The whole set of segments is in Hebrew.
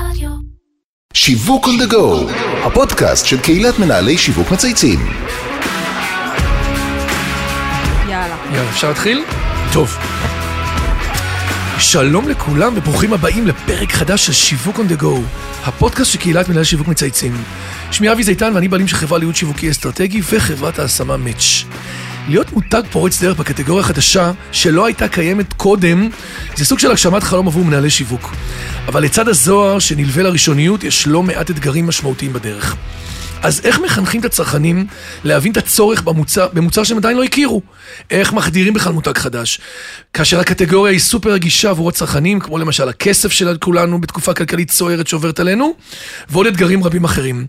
רדיו. שיווק on the go, הפודקאסט של קהילת מנהלי שיווק מצייצים. יאללה. יאללה, אפשר להתחיל? טוב. שלום לכולם וברוכים הבאים לפרק חדש של שיווק on the go, הפודקאסט של קהילת מנהלי שיווק מצייצים. שמי אבי זיתן ואני בעלים של חברה לייעוד שיווקי אסטרטגי וחברת ההשמה Match. להיות מותג פורץ דרך בקטגוריה חדשה שלא הייתה קיימת קודם, זה סוג של הגשמת חלום עבור מנהלי שיווק. אבל לצד הזוהר שנלווה לראשוניות יש לא מעט אתגרים משמעותיים בדרך. אז איך מחנכים את הצרכנים להבין את הצורך במוצר, במוצר שהם עדיין לא הכירו? איך מחדירים בכלל מותג חדש? כאשר הקטגוריה היא סופר רגישה עבור הצרכנים, כמו למשל הכסף של כולנו בתקופה כלכלית סוערת שעוברת עלינו, ועוד אתגרים רבים אחרים.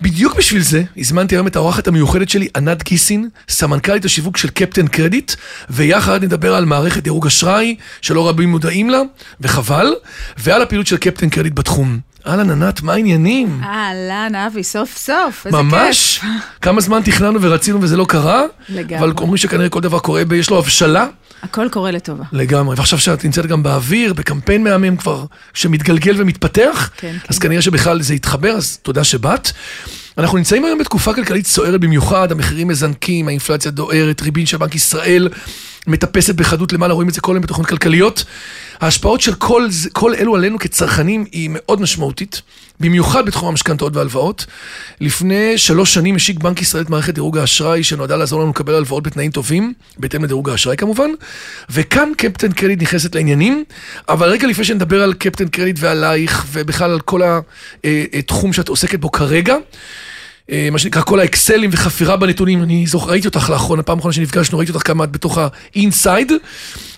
בדיוק בשביל זה, הזמנתי היום את האורחת המיוחדת שלי, ענת גיסין, סמנכ"לית השיווק של קפטן קרדיט, ויחד נדבר על מערכת דירוג אשראי, שלא רבים מודעים לה, וחבל, ועל הפעילות של קפטן קרדיט בתחום. אהלן, ענת, מה העניינים? אהלן, אבי, סוף סוף, איזה כיף. ממש? כמה זמן תכננו ורצינו וזה לא קרה? לגמרי. אבל אומרים שכנראה כל דבר קורה, יש לו הבשלה. הכל קורה לטובה. לגמרי, ועכשיו שאת נמצאת גם באוויר, בקמפיין מהמם כבר, שמתגלגל ומתפתח, כן, אז כן. כנראה שבכלל זה יתחבר, אז תודה שבאת. אנחנו נמצאים היום בתקופה כלכלית סוערת במיוחד, המחירים מזנקים, האינפלציה דוהרת, ריבית של בנק ישראל מטפסת בחדות למעלה, רואים את זה כל היום בתוכניות כלכליות. ההשפעות של כל, כל אלו עלינו כצרכנים היא מאוד משמעותית, במיוחד בתחום המשכנתאות והלוואות. לפני שלוש שנים השיק בנק ישראל את מערכת דירוג האשראי, שנועדה לעזור לנו לקבל הלוואות בתנאים טובים, בהתאם לדירוג האשראי כמובן, וכאן קפטן קרדיט נכנסת לעניינים, אבל רגע לפני שנדבר על קפטן קרדיט ועלייך, ובכלל על כל התחום שאת עוסקת בו כרגע, אה, מה שנקרא כל האקסלים וחפירה בנתונים, אני זוכר, ראיתי אותך לאחרונה, פעם אחרונה שנפגשנו, ראיתי אותך כמה את בתוך ה inside.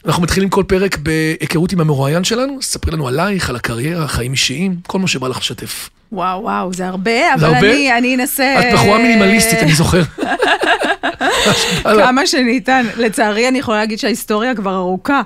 אנחנו מתחילים כל פרק בהיכרות עם המרואיין שלנו, ספרי לנו עלייך, על הקריירה, חיים אישיים, כל מה שבא לך לשתף. וואו, וואו, זה הרבה, אבל הרבה? אני, אני אנסה... את בחורה מינימליסטית, אני זוכר. כמה שניתן. לצערי, אני יכולה להגיד שההיסטוריה כבר ארוכה.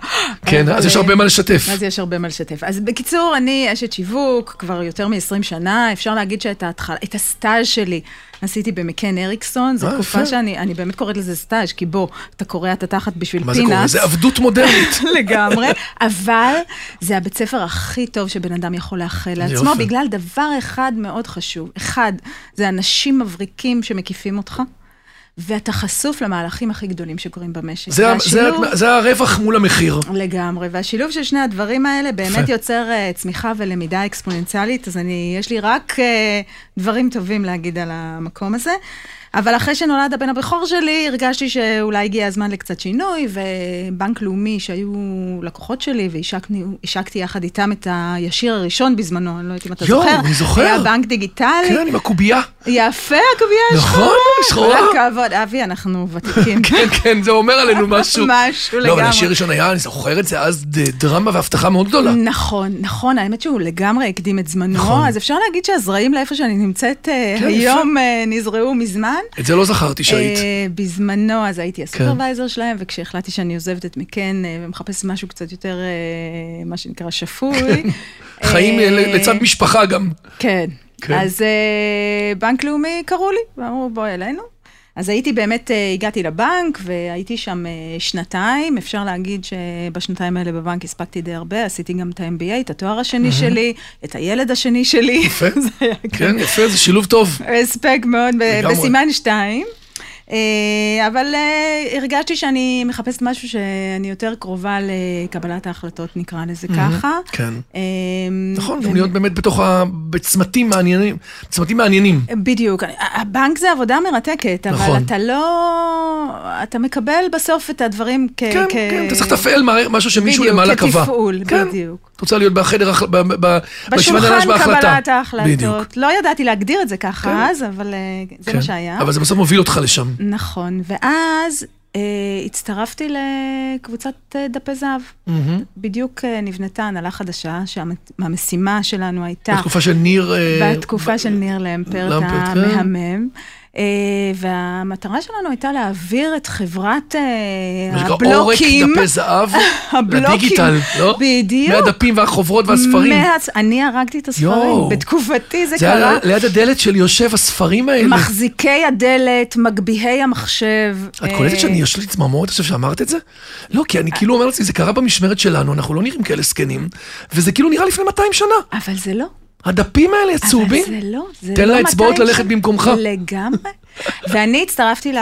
כן, אבל, אז יש אה, הרבה מה לשתף. אז יש הרבה מה לשתף. אז בקיצור, אני אשת שיווק כבר יותר מ-20 שנה, אפשר להגיד שאת ההתחלה, את הסטאז' שלי עשיתי במקאן אריקסון, זו אה, תקופה. שאני אני באמת קוראת לזה סטאז', כי בוא, אתה קורע את התחת בשביל מה זה. קורה? זה עבדות מודרנית. לגמרי, אבל זה הבית ספר הכי טוב שבן אדם יכול לאחל לעצמו. בגלל דבר אחד מאוד חשוב. אחד, זה אנשים מבריקים שמקיפים אותך, ואתה חשוף למהלכים הכי גדולים שקורים במשק. זה זה והשילוב- ה- זה הרווח מול המחיר. לגמרי, והשילוב של שני הדברים האלה באמת. יוצר uh, צמיחה ולמידה אקספוננציאלית, אז אני, יש לי רק uh, דברים טובים להגיד על המקום הזה. אבל אחרי שנולד הבן הבכור שלי, הרגשתי שאולי הגיע הזמן לקצת שינוי, ובנק לאומי, שהיו לקוחות שלי, והשקתי יחד איתם את הישיר הראשון בזמנו, אני לא יודעת אם אתה יואו, זוכר. אני זוכר. היה בנק דיגיטלי. כן, עם הקובייה. יפה, הקובייה נכון, השחורה. שחורה. כל הכבוד, אבי, אנחנו ותיקים. כן, כן, זה אומר עלינו משהו. משהו לא, אבל לגמרי. השיר הראשון היה, אני זוכר את זה אז, ד- דרמה והבטחה מאוד גדולה. נכון, נכון, האמת שהוא לגמרי הקדים את זמנו, נכון. אז אפשר להגיד שהזרעים לאיפה שאני נמצאת אה, כן, היום אה, נזרעו מזמן. את זה לא זכרתי שהיית. אה, בזמנו, אז הייתי כן. הסופרוויזר שלהם, וכשהחלטתי שאני עוזבת את מקן אה, ומחפשת משהו קצת יותר, אה, מה שנקרא, שפוי. חיים ל- לצד משפחה גם. כן. כן. אז אה, בנק לאומי קראו לי, ואמרו בואי אלינו. אז הייתי באמת, אה, הגעתי לבנק והייתי שם אה, שנתיים, אפשר להגיד שבשנתיים האלה בבנק הספקתי די הרבה, עשיתי גם את ה-MBA, את התואר השני שלי, את הילד השני שלי. יפה. כן, יפה, זה שילוב טוב. הספק מאוד. בסימן שתיים. אה, אבל אה, הרגשתי שאני מחפשת משהו שאני יותר קרובה לקבלת ההחלטות, נקרא לזה ככה. כן. אה, נכון, גם להיות באמת בתוך ה... בצמתים מעניינים. צמתים מעניינים. בדיוק, הבנק זה עבודה מרתקת, אבל נכון. אתה לא... אתה מקבל בסוף את הדברים כ... כן, כן, אתה צריך לתפעל משהו שמישהו בדיוק, למעלה קבע. כתפעול, כן. בדיוק. את רוצה להיות בחדר, ב- ב- בשולחן. קבלת ההחלטות. בדיוק. לא ידעתי להגדיר את זה ככה כן. אז, אבל אה, זה כן. מה שהיה. אבל זה בסוף מוביל אותך לשם. נכון, ואז אה, הצטרפתי לקבוצת אה, דפי זהב. מהמם. בדיוק אה, נבנתה הנהלה חדשה, שהמשימה שלנו הייתה... בתקופה של ניר... בתקופה של ניר למפרט למפרט, כן. המהמם. אה, והמטרה שלנו הייתה להעביר את חברת אה, הבלוקים. עורק דפי זהב. לדיגיטל, לא? בדיוק. מהדפים והחוברות והספרים. מהצ... אני הרגתי את הספרים. בתקופתי זה, זה קרה. היה ליד הדלת של יושב הספרים האלה. מחזיקי הדלת, מגביהי המחשב. את אה, קולטת שאני, יש לי צמרמורת עכשיו שאמרת את זה? לא, כי אני כאילו אומר לעצמי, זה קרה במשמרת שלנו, אנחנו לא נראים כאלה זקנים, וזה כאילו נראה לפני 200 שנה. אבל זה לא. הדפים האלה הצהובים. אבל זה לא, זה תן לא לאצבעות 200 ללכת. במקומך. לגמרי. ואני הצטרפתי ל...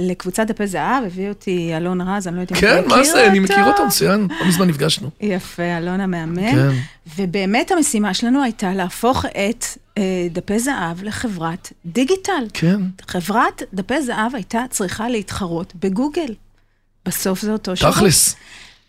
לקבוצת דפי זהב, הביא אותי אלון רז, אני לא יודעת אם כן, אתה מה מכיר זה, אני מכיר אותו מצוין, לא מזמן נפגשנו. יפה, אלון המאמן. כן. ובאמת המשימה שלנו הייתה להפוך את אה, דפי זהב לחברת דיגיטל. כן. חברת דפי זהב הייתה צריכה להתחרות בגוגל. בסוף זה אותו שירות. תכלס.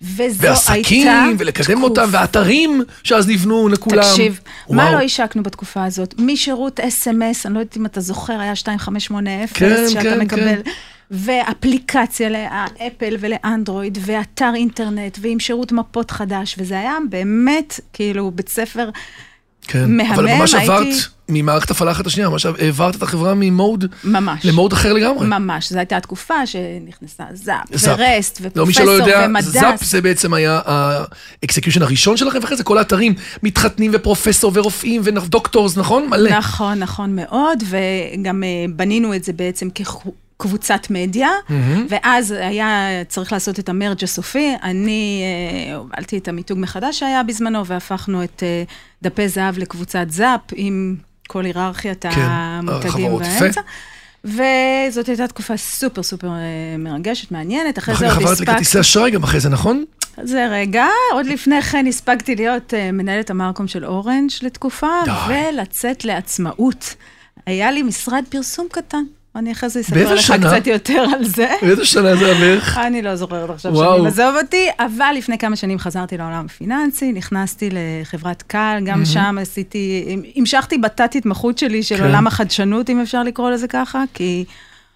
וזו ועסקים, הייתה ולקדם תקופה. אותם, ואתרים שאז נבנו לכולם. תקשיב, מה וואו. לא השקנו בתקופה הזאת? משירות אס.אם.אס, אני לא יודעת אם אתה זוכר, היה 2580, כן, שאתה כן, מקבל. כן. ואפליקציה לאפל ולאנדרואיד, ואתר אינטרנט, ועם שירות מפות חדש, וזה היה באמת, כאילו, בית ספר כן. מהמם, אבל ממש הייתי- עברת ממערכת הפעלה אחת לשנייה, ממש העברת את החברה ממוד ממש. למוד אחר לגמרי. ממש, זו הייתה התקופה שנכנסה זאפ, זאפ. ו-rest, לא, מי שלא ופרופסור, יודע, ומדס. זאפ זה בעצם היה האקסקיושן הראשון שלכם, ואחרי זה כל האתרים מתחתנים ופרופסור ורופאים ודוקטורס, נכון? מלא. נכון, נכון מאוד, וגם אה, בנינו את זה בעצם כקבוצת מדיה, ואז היה צריך לעשות את ה merge הסופי. אני אה, הובלתי את המיתוג מחדש שהיה בזמנו, והפכנו את אה, דפי זהב לקבוצת זאפ, עם כל היררכיית כן, המותגים. באמצע. וזאת הייתה תקופה סופר סופר אה, מרגשת, מעניינת. אחרי אחר זה כך עוד עברת הספקתי... לכרטיסי אשראי גם אחרי זה, נכון? זה רגע, עוד לפני כן הספקתי להיות uh, מנהלת המרקום של אורנג' לתקופה, די. ולצאת לעצמאות. היה לי משרד פרסום קטן. אני אחרי זה אספר לך שנה? קצת יותר על זה. באיזה שנה זה בערך? אני לא זוכרת עכשיו וואו. שנים, עזוב אותי, אבל לפני כמה שנים חזרתי לעולם הפיננסי, נכנסתי לחברת קל, גם שם עשיתי, המשכתי בתת התמחות שלי של כן. עולם החדשנות, אם אפשר לקרוא לזה ככה, כי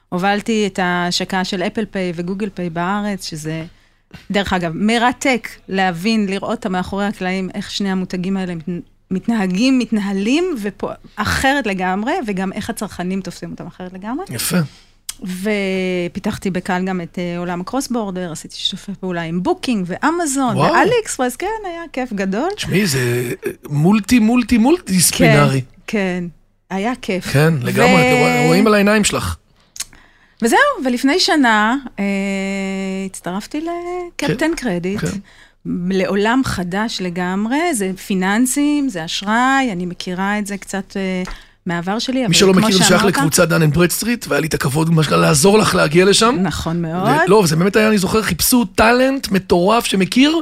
הובלתי את ההשקה של אפל פיי וגוגל פיי בארץ, שזה, דרך אגב, מרתק להבין, לראות מאחורי הקלעים, איך שני המותגים האלה מתנהגים, מתנהלים, אופה אחרת לגמרי, וגם איך הצרכנים תופסים אותם אחרת לגמרי. יפה. ופיתחתי בכאל גם את אה, עולם ה cross border, עשיתי שיתופי פעולה עם בוקינג ואמזון וואו. ואלי אקספרס, כן, היה כיף גדול. תשמעי, זה multi multi multi כן, דיסציפלינרי. כן, היה כיף. כן, לגמרי, ו- רואים על העיניים שלך. וזהו, ולפני שנה אה, הצטרפתי לקפטן קרדיט. כן. לעולם חדש לגמרי, זה פיננסים, זה אשראי, אני מכירה את זה קצת אה, מהעבר שלי, אבל מי שלא מכיר, זה שייך לקבוצת דן אנד ברדסטריט, והיה לי את הכבוד, שנקרא, לעזור לך להגיע לשם. נכון מאוד. לא, זה באמת היה, אני זוכר, חיפשו talent מטורף שמכיר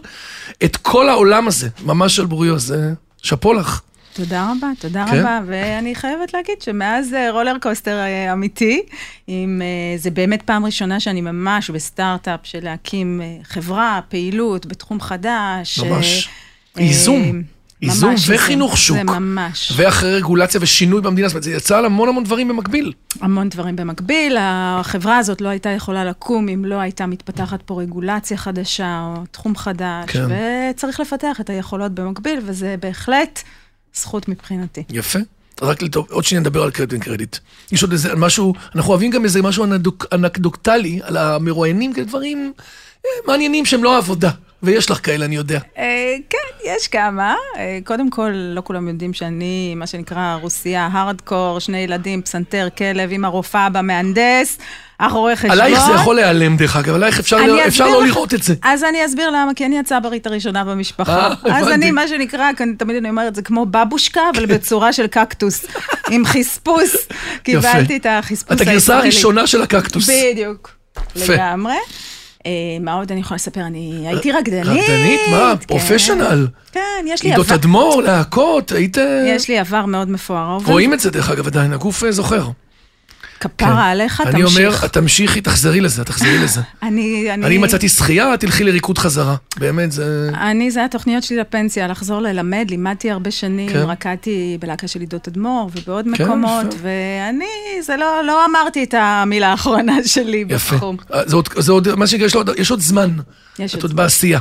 את כל העולם הזה, ממש על בוריו, זה שאפו לך. תודה רבה, תודה כן. רבה, ואני חייבת להגיד שמאז אה, רולר קוסטר אה, אמיתי, עם, אה, זה באמת פעם ראשונה שאני ממש בסטארט-אפ של להקים חברה, פעילות בתחום חדש. ממש. אה, ייזום. ייזום ממש וחינוך שוק. זה ממש. ואחרי רגולציה ושינוי במדינה, זאת אומרת, זה יצא על המון המון דברים במקביל. המון דברים במקביל, החברה הזאת לא הייתה יכולה לקום אם לא הייתה מתפתחת פה רגולציה חדשה או תחום חדש, כן. וצריך לפתח את היכולות במקביל, וזה בהחלט זכות מבחינתי. יפה. רק לטוב, עוד שניה נדבר על קרדיט קרדיט. יש עוד איזה משהו, אנחנו אוהבים גם איזה משהו אנדוק, אנקדוקטלי על המרואיינים, כאלה דברים אה, מעניינים שהם לא עבודה. ויש לך כאלה, אני יודע. אה, כן, יש כמה. אה, קודם כל, לא כולם יודעים שאני, מה שנקרא, רוסייה, הארדקור, שני ילדים, פסנתר, כלב, עם הרופאה במהנדס, אח עורך חשבון. עלייך זה יכול להיעלם, דרך אגב, עלייך אפשר, לא, אפשר לא לראות את זה. אז אני אסביר למה, כי אני הצברית הראשונה במשפחה. אה, אז הבנתי. אני, מה שנקרא, כאן תמיד אני אומרת, זה כמו בבושקה, אבל בצורה של קקטוס, עם חספוס. קיבלתי את החספוס את הגרסה הראשונה של הקקטוס. בדיוק. לגמרי. אה, מה עוד אני יכולה לספר? אני הייתי רקדנית. רקדנית? מה? כן. פרופשיונל. כן, יש לי עידות עבר. אדמו"ר, להקות, היית... יש לי עבר מאוד מפואר. רואים את זה, דרך אגב, עדיין, הגוף אה, זוכר. כפרה עליך, אני תמשיך. אומר, את תמשיכי, תחזרי לזה, תחזרי לזה. אני, אני... אני מצאתי שחייה, תלכי לריקוד חזרה. באמת, זה... אני, זה התוכניות שלי לפנסיה, לחזור ללמד, לימדתי הרבה שנים, כן. רקדתי בלהקה של עידות אדמו"ר ובעוד כן, מקומות, יפה. ואני, זה לא, לא אמרתי את המילה האחרונה שלי יפה. בתחום. אה, זה עוד, זה עוד, מה שנקרא, יש, עוד- יש עוד זמן. יש את עוד עוד בעשייה.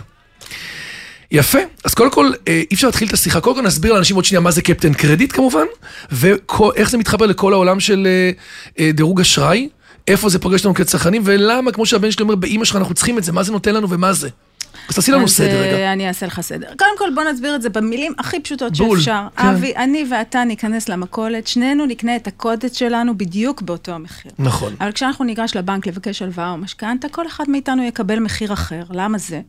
יפה, אז קודם כל, אה, אי אפשר להתחיל את השיחה. קודם כל נסביר לאנשים עוד שנייה מה זה קפטן קרדיט כמובן, ואיך זה מתחבר לכל העולם של אה, אה, דירוג אשראי, איפה זה פוגש אותנו כצרכנים, ולמה, כמו שהבן שלי אומר, באימא שלך אנחנו צריכים את זה, מה זה נותן לנו ומה זה. אז תעשי לנו סדר רגע. אני אעשה לך סדר. קודם כל, בוא נסביר את זה במילים הכי פשוטות בול, שאפשר. כן. אבי, אני ואתה ניכנס למכולת, שנינו נקנה את הקודץ שלנו בדיוק באותו המחיר. נכון. אבל כשאנחנו ניגש לבנק לבקש הלוואה או משכנתה, כל אחד מאיתנו יקבל מחיר אחר. למה זה?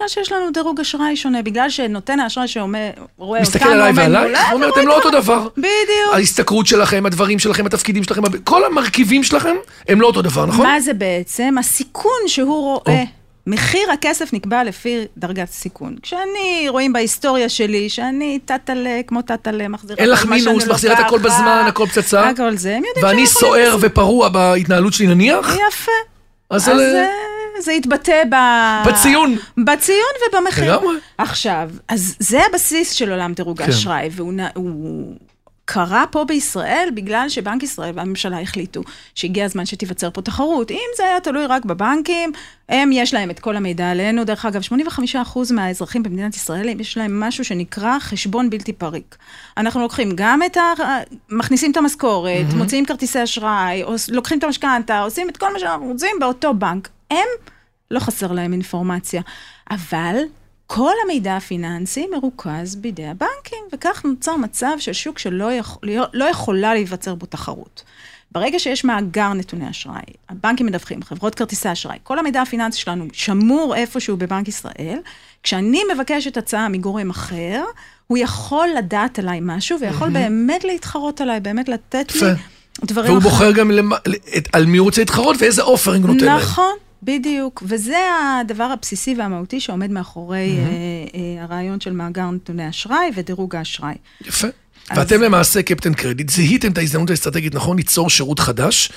בגלל שיש לנו דירוג אשראי שונה, בגלל שנותן האשראי שרואה אותנו מסתכל עליי ועליי, הוא אומר, אתם לא אותך." אותו דבר. בדיוק. ההשתכרות שלכם, הדברים שלכם, התפקידים שלכם, כל המרכיבים שלכם, הם לא אותו דבר, נכון? מה זה בעצם? הסיכון שהוא רואה. מחיר הכסף נקבע לפי דרגת סיכון. כשאני, רואים בהיסטוריה שלי, שאני טאטלה, כמו טאטלה, מחזירה אין לך כל מה שאני מינוס, מחזירה את הכל בזמן, הכל פצצה. הכל זה, הם יודעים ואני שהם יכולים סוער ופרוע בהתנהלות שלי נניח, יפה. אז זה- יתבטא ב... בציון. בציון ובמחיר. לגמרי. עכשיו, אז זה הבסיס של עולם דירוג כן. האשראי, והוא נ- הוא קרה פה בישראל בגלל שבנק ישראל והממשלה החליטו שהגיע הזמן שתיווצר פה תחרות. אם זה היה תלוי רק בבנקים, הם, יש להם את כל המידע עלינו. דרך אגב, 85% מהאזרחים במדינת ישראל, יש להם משהו שנקרא חשבון בלתי פריק. אנחנו לוקחים גם את ה... מכניסים את המשכורת, mm-hmm. מוציאים כרטיסי אשראי, לוקחים את המשכנתה, עושים את כל מה שאנחנו רוצים באותו בנק. הם, לא חסר להם אינפורמציה. אבל כל המידע הפיננסי מרוכז בידי הבנקים, וכך נוצר מצב של שוק שלא יכול, לא יכולה להיווצר בו תחרות. ברגע שיש מאגר נתוני אשראי, הבנקים מדווחים, חברות כרטיסי אשראי, כל המידע הפיננסי שלנו שמור איפשהו בבנק ישראל, כשאני מבקשת הצעה מגורם אחר, הוא יכול לדעת עליי משהו, ויכול mm-hmm. באמת להתחרות עליי, באמת לתת. לי דברים והוא בוחר גם את- על מי הוא רוצה להתחרות ואיזה offering נותן להם. נכון, בדיוק. וזה הדבר הבסיסי והמהותי שעומד מאחורי mm-hmm. אה, אה, הרעיון של מאגר נתוני אשראי ודירוג האשראי. יפה. אז- ואתם למעשה קפטן קרדיט, זיהיתם את ההזדמנות האסטרטגית, נכון? ליצור שירות חדש.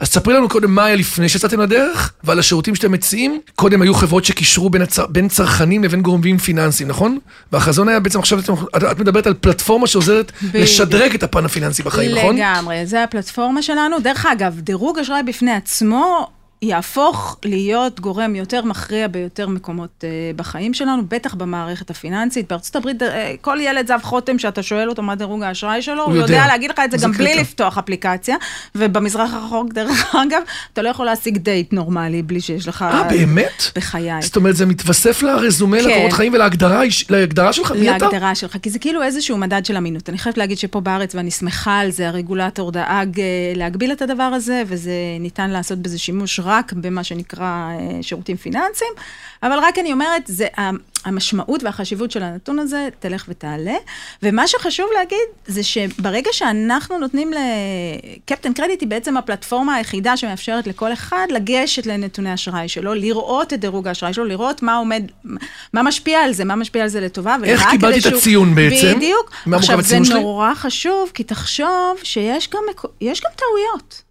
אז ספרי לנו קודם מה היה לפני שיצאתם לדרך, ועל השירותים שאתם מציעים. קודם היו חברות שקישרו בין, הצ... בין צרכנים לבין גורמים פיננסיים, נכון? והחזון היה בעצם עכשיו, את, את מדברת על פלטפורמה שעוזרת בדיוק. לשדרג את הפן הפיננסי בחיים, נכון? לגמרי, זה הפלטפורמה שלנו. דרך אגב, דירוג אשראי בפני עצמו יהפוך להיות גורם יותר מכריע ביותר מקומות uh, בחיים שלנו, בטח במערכת הפיננסית. בארצות הברית, uh, כל ילד זב חותם שאתה שואל אותו מה דירוג האשראי שלו, הוא יודע יודע. להגיד לך את זה זה גם בלי קטע. לפתוח אפליקציה. ובמזרח הרחוק, דרך אגב, אתה לא יכול להשיג דייט נורמלי בלי שיש לך... אה, באמת? בחיי. זאת אומרת, זה מתווסף לרזומה, כן. לקורות חיים ולהגדרה להגדרה שלך, מי אתה? להגדרה שלך, כי זה כאילו איזשהו מדד של אמינות. אני חייבת להגיד שפה בארץ, ואני שמחה על זה, הרגולטור דאג אה, להגביל את הדבר הזה, וזה ניתן לעשות בזה שימוש רק במה שנקרא אה, שירותים פיננסיים, אבל רק אני אומרת, זה המשמעות והחשיבות של הנתון הזה תלך ותעלה, ומה שחשוב להגיד, זה שברגע שאנחנו נותנים לקפטן קרדיט, היא בעצם הפלטפורמה היחידה שמאפשרת לכל אחד לגשת לנתוני אשראי שלו, לראות את דירוג האשראי שלו, לראות מה עומד, מה משפיע על זה, מה משפיע על זה לטובה, איך קיבלתי את הציון בעצם? בדיוק. עכשיו, זה שלי? נורא חשוב, כי תחשוב שיש גם, גם טעויות.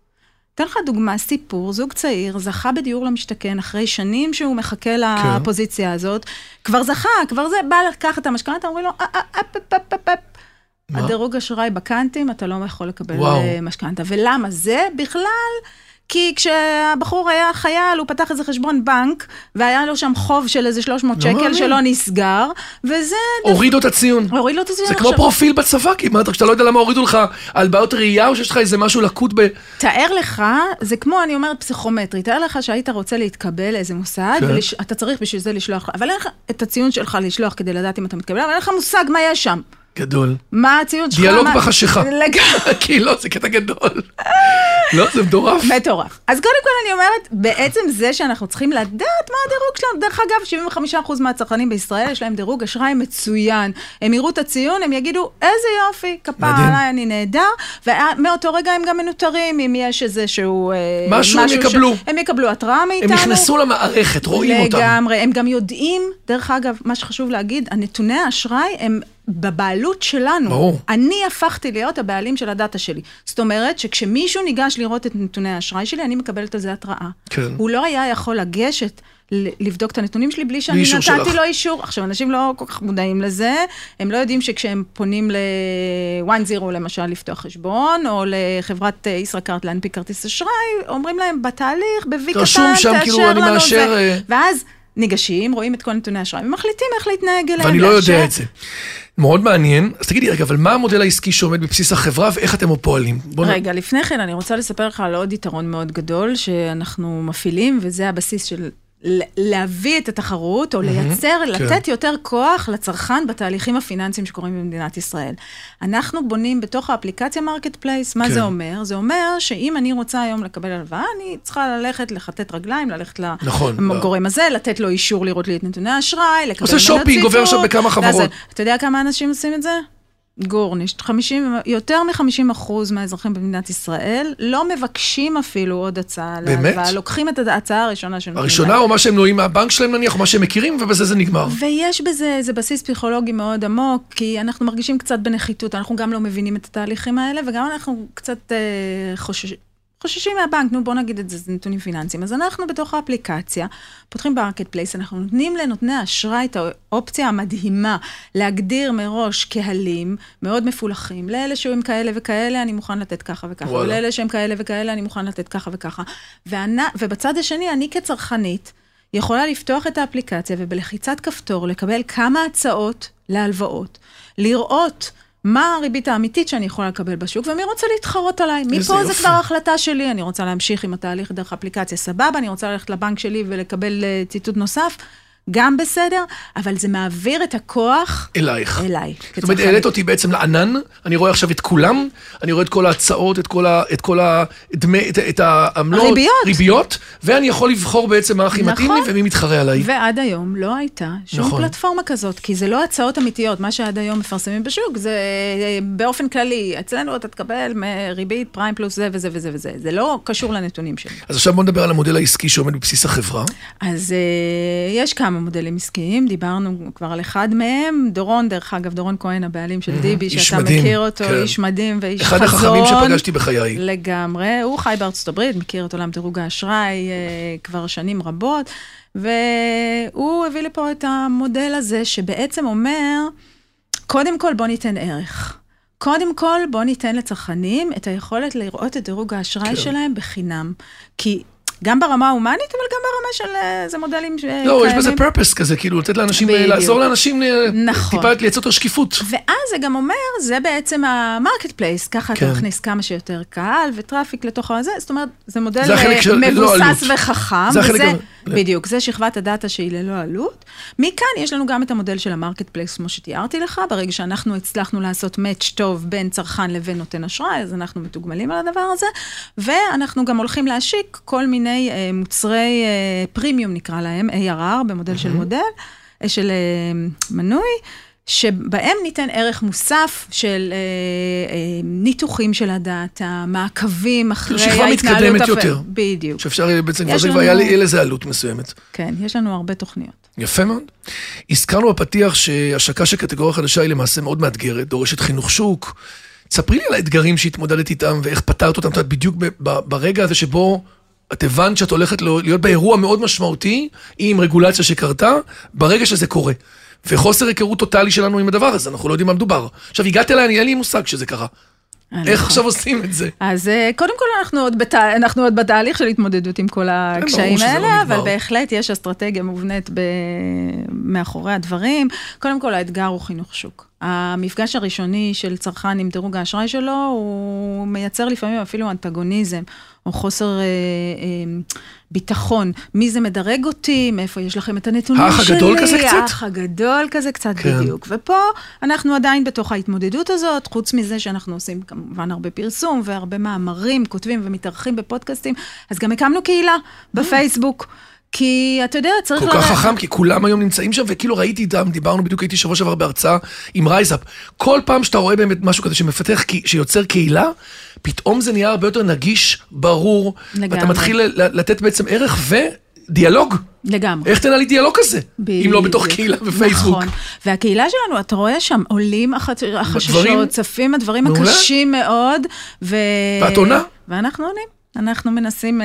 אתן לך דוגמה, סיפור, זוג צעיר זכה בדיור למשתכן אחרי שנים שהוא מחכה לפוזיציה הזאת, כבר זכה, כבר זה, בא לקחת את המשכנתה, אומרים לו, "אה, אה. מה? הדירוג אשראי בקאנטים, אתה לא יכול לקבל. אה, משכנתה. ולמה? זה בכלל... כי כשהבחור היה חייל, הוא פתח איזה חשבון בנק, והיה לו שם חוב של איזה 300 לא שקל מאמין. שלא נסגר, וזה... הורידו את הציון. הוריד לו את הציון זה כמו. פרופיל בצבא כמעט, רק שאתה לא יודע למה הורידו לך על בעיות ראייה, או שיש לך איזה משהו לקות ב... תאר לך, זה כמו, אני אומרת, פסיכומטרי, תאר לך שהיית רוצה להתקבל לאיזה מוסד, כן. ואתה צריך בשביל זה לשלוח, אבל אין לך את הציון שלך לשלוח כדי לדעת אם אתה מתקבל, אבל אין לך מושג מה יש שם. גדול. מה הציון שלך? דיאלוג בחשיכה. לגמרי. כי לא, זה קטע גדול. לא, זה מטורף. מטורף. אז קודם כל אני אומרת, בעצם זה שאנחנו צריכים לדעת מה הדירוג שלנו. דרך אגב, 75% מהצרכנים בישראל יש להם דירוג אשראי מצוין. הם יראו את הציון, הם יגידו, איזה יופי, מדהים. עליי, אני נהדר. ומאותו רגע הם גם מנוטרים, אם יש איזשהו... אה, משהו הם יקבלו. הם יקבלו התראה מאיתנו. הם נכנסו למערכת, רואים אותם. לגמרי, הם גם יודעים, דרך אגב, מה שחשוב להגיד, הנתוני האשראי הם בבעלות שלנו. ברור. אני הפכתי להיות הבעלים של הדאטה שלי. זאת אומרת שכשמישהו ניגש לראות את נתוני האשראי שלי, אני מקבלת על זה התראה. כן. הוא לא היה יכול לגשת לבדוק את הנתונים שלי בלי שאני נתתי שלך. לו אישור. עכשיו, אנשים לא כל כך מודעים לזה, הם לא יודעים שכשהם פונים ל-1-0 למשל לפתוח חשבון, או לחברת אה, ישראכרט להנפיק כרטיס אשראי, אומרים להם בתהליך, ב-V קטן, רשום שם, כאילו, תאשר אני לנו מאשר, זה. אה, ואז ניגשים, רואים את כל נתוני האשראי ומחליטים איך להתנהג אליהם. ואני לא. יודע את זה. מאוד מעניין. אז תגידי, רגע, אבל מה המודל העסקי שעומד בבסיס החברה ואיך אתם פועלים? בוא נ- רגע, לפני כן אני רוצה לספר לך על עוד יתרון מאוד גדול שאנחנו מפעילים, וזה הבסיס של להביא את התחרות, או לייצר, כן. לתת יותר כוח לצרכן בתהליכים הפיננסיים שקורים במדינת ישראל. אנחנו בונים בתוך האפליקציה marketplace, מה כן. זה אומר? זה אומר שאם אני רוצה היום לקבל הלוואה, אני צריכה ללכת, לכתת רגליים, ללכת נכון. לגורם הזה, לתת לו אישור לראות לי את נתוני האשראי, לקבל עושה ממנו שופינג, עובר שם בכמה חברות. זה- אתה יודע כמה אנשים עושים את זה? yi:gornisht, 50, יותר מ-50 אחוז מהאזרחים במדינת ישראל לא מבקשים אפילו עוד הצעה באמת? להלוואה, לוקחים את ההצעה הראשונה שנותנים הראשונה. או מה שהם נעים מהבנק שלהם נניח, או מה שהם מכירים, ובזה זה נגמר. ויש בזה איזה בסיס פסיכולוגי מאוד עמוק, כי אנחנו מרגישים קצת בנחיתות, אנחנו גם לא מבינים את התהליכים האלה, וגם אנחנו קצת אה, חושש... חוששים מהבנק, נו בוא נגיד את זה, זה נתונים פיננסיים. אז אנחנו בתוך האפליקציה, פותחים ב marketplace, אנחנו נותנים לנותני האשראי את האופציה המדהימה להגדיר מראש קהלים מאוד מפולחים. לאלה שהם כאלה וכאלה, אני מוכן לתת ככה וככה, וואלה. ולאלה שהם כאלה וכאלה, אני מוכן לתת ככה וככה. ואנ... ובצד השני, אני כצרכנית, יכולה לפתוח את האפליקציה ובלחיצת כפתור לקבל כמה הצעות להלוואות, לראות מה הריבית האמיתית שאני יכולה לקבל בשוק, ומי רוצה להתחרות עליי. מפה זה. כבר החלטה שלי, אני רוצה להמשיך עם התהליך דרך אפליקציה, סבבה, אני רוצה ללכת לבנק שלי ולקבל אה, ציטוט נוסף, גם בסדר, אבל זה מעביר את הכוח אלייך. אליי. זאת אומרת. העלית אותי בעצם לענן, אני רואה עכשיו את כולם, אני רואה את כל ההצעות, את כל, ה, את כל הדמי, את, את העמלות, הריביות. ריביות, ואני יכול לבחור בעצם מה הכי מתאים לי נכון. ומי מתחרה עליי. ועד היום לא הייתה שום נכון. פלטפורמה כזאת, כי זה לא הצעות אמיתיות, מה שעד היום מפרסמים בשוק, זה אה, באופן כללי, אצלנו אתה תקבל ריבית פריים פלוס זה וזה וזה וזה, זה לא קשור לנתונים שלי. אז עכשיו בוא נדבר על המודל העסקי שעומד בבסיס החברה. אז uh, יש כמה מודלים עסקיים, דיברנו כבר על אחד מהם, דורון, דרך אגב, דורון כהן, הבעלים של דיבי, איש שאתה מדהים, מכיר אותו, כן. איש מדהים ואיש אחד חזון. החכמים שפגשתי בחיי. לגמרי, הוא חי בארצות הברית, מכיר את עולם דירוג האשראי uh, כבר שנים רבות, והוא הביא לפה את המודל הזה, שבעצם אומר, קודם כל בוא ניתן ערך. קודם כל, בוא ניתן לצרכנים את היכולת לראות את דירוג האשראי. כן. שלהם בחינם. כי גם ברמה ה human ית, אבל גם ברמה של אה, איזה מודלים שקיימים. לא, יש בזה purpose כזה, כאילו, לתת לאנשים, בדיוק. לעזור לאנשים, ל- נכון. טיפה לייצר יותר שקיפות. ואז זה גם אומר, זה בעצם ה marketplace, ככה כן. אתה מכניס כמה שיותר קהל ו traffic לתוך הזה, זאת אומרת, זה מודל זה אה, של ללא מבוסס עלות. וחכם. זה החלק וזה, גם- בדיוק, זה שכבת ה data שהיא ללא עלות. מכאן יש לנו גם את המודל של ה marketplace, כמו שתיארתי לך, ברגע שאנחנו הצלחנו לעשות match טוב בין צרכן לבין נותן אשראי, אז אנחנו מתוגמלים על הדבר הזה, ואנחנו גם הולכים להשיק כל מיני אה, מוצרי אה, פרימיום, נקרא להם, ARR, במודל של מודל, אה, של אה, מנוי. שבהם ניתן ערך מוסף של אה, אה, ניתוחים של ה data, מעקבים אחרי שכבה ההתנהלות. מתקדמת הפ- יותר. בדיוק. שאפשר בעצם, כבר זה כבר יהיה לזה עלות מסוימת. כן, יש לנו הרבה תוכניות. יפה מאוד. הזכרנו בפתיח שהשקה של קטגוריה חדשה היא למעשה מאוד מאתגרת, דורשת חינוך שוק. תספרי לי על האתגרים שהתמודדת איתם ואיך פתרת אותם, את יודעת, בדיוק ברגע הזה שבו את הבנת שאת הולכת להיות באירוע מאוד משמעותי עם רגולציה שקרתה, ברגע שזה קורה. וחוסר היכרות טוטאלי שלנו עם הדבר הזה, אנחנו לא יודעים מה מדובר. עכשיו, הגעת אליי, אין לי מושג שזה קרה. איך נכון. עכשיו עושים את זה? אז אה, קודם כל אנחנו עוד, בת... אנחנו עוד בתהליך של התמודדות עם כל ברור הקשיים לא האלה, נגמר. אבל בהחלט יש אסטרטגיה מובנית ב... מאחורי הדברים. קודם כל האתגר הוא חינוך שוק. המפגש הראשוני של צרכן עם דירוג האשראי שלו, הוא מייצר לפעמים אפילו אנטגוניזם, או חוסר אה, אה, ביטחון. מי זה מדרג אותי, מאיפה יש לכם את הנתונים האח שלי. הגדול כזה קצת? האח הגדול כזה קצת, כן. בדיוק. ופה אנחנו עדיין בתוך ההתמודדות הזאת, חוץ מזה שאנחנו עושים כמובן הרבה פרסום והרבה מאמרים, כותבים ומתארחים בפודקאסטים, אז גם הקמנו קהילה בפייסבוק. כי אתה יודע, צריך... כל כך לרדת- חכם, כי כולם היום נמצאים שם, וכאילו ראיתי גם, דיברנו בדיוק, הייתי שבוע שעבר בהרצאה עם רייזאפ. כל פעם שאתה רואה באמת משהו כזה שמפתח, שיוצר קהילה, פתאום זה נהיה הרבה יותר נגיש, ברור, ואתה לגמרי. מתחיל ל- לתת בעצם ערך ודיאלוג. לגמרי. איך תנהלי דיאלוג כזה? אם לא בתוך. קהילה בפייסבוק. נכון. והקהילה שלנו, אתה רואה שם, עולים דברים- החששות, צפים הדברים מעולה. הקשים מאוד. ו... ואת עונה? ואנחנו עונים. אנחנו מנסים uh,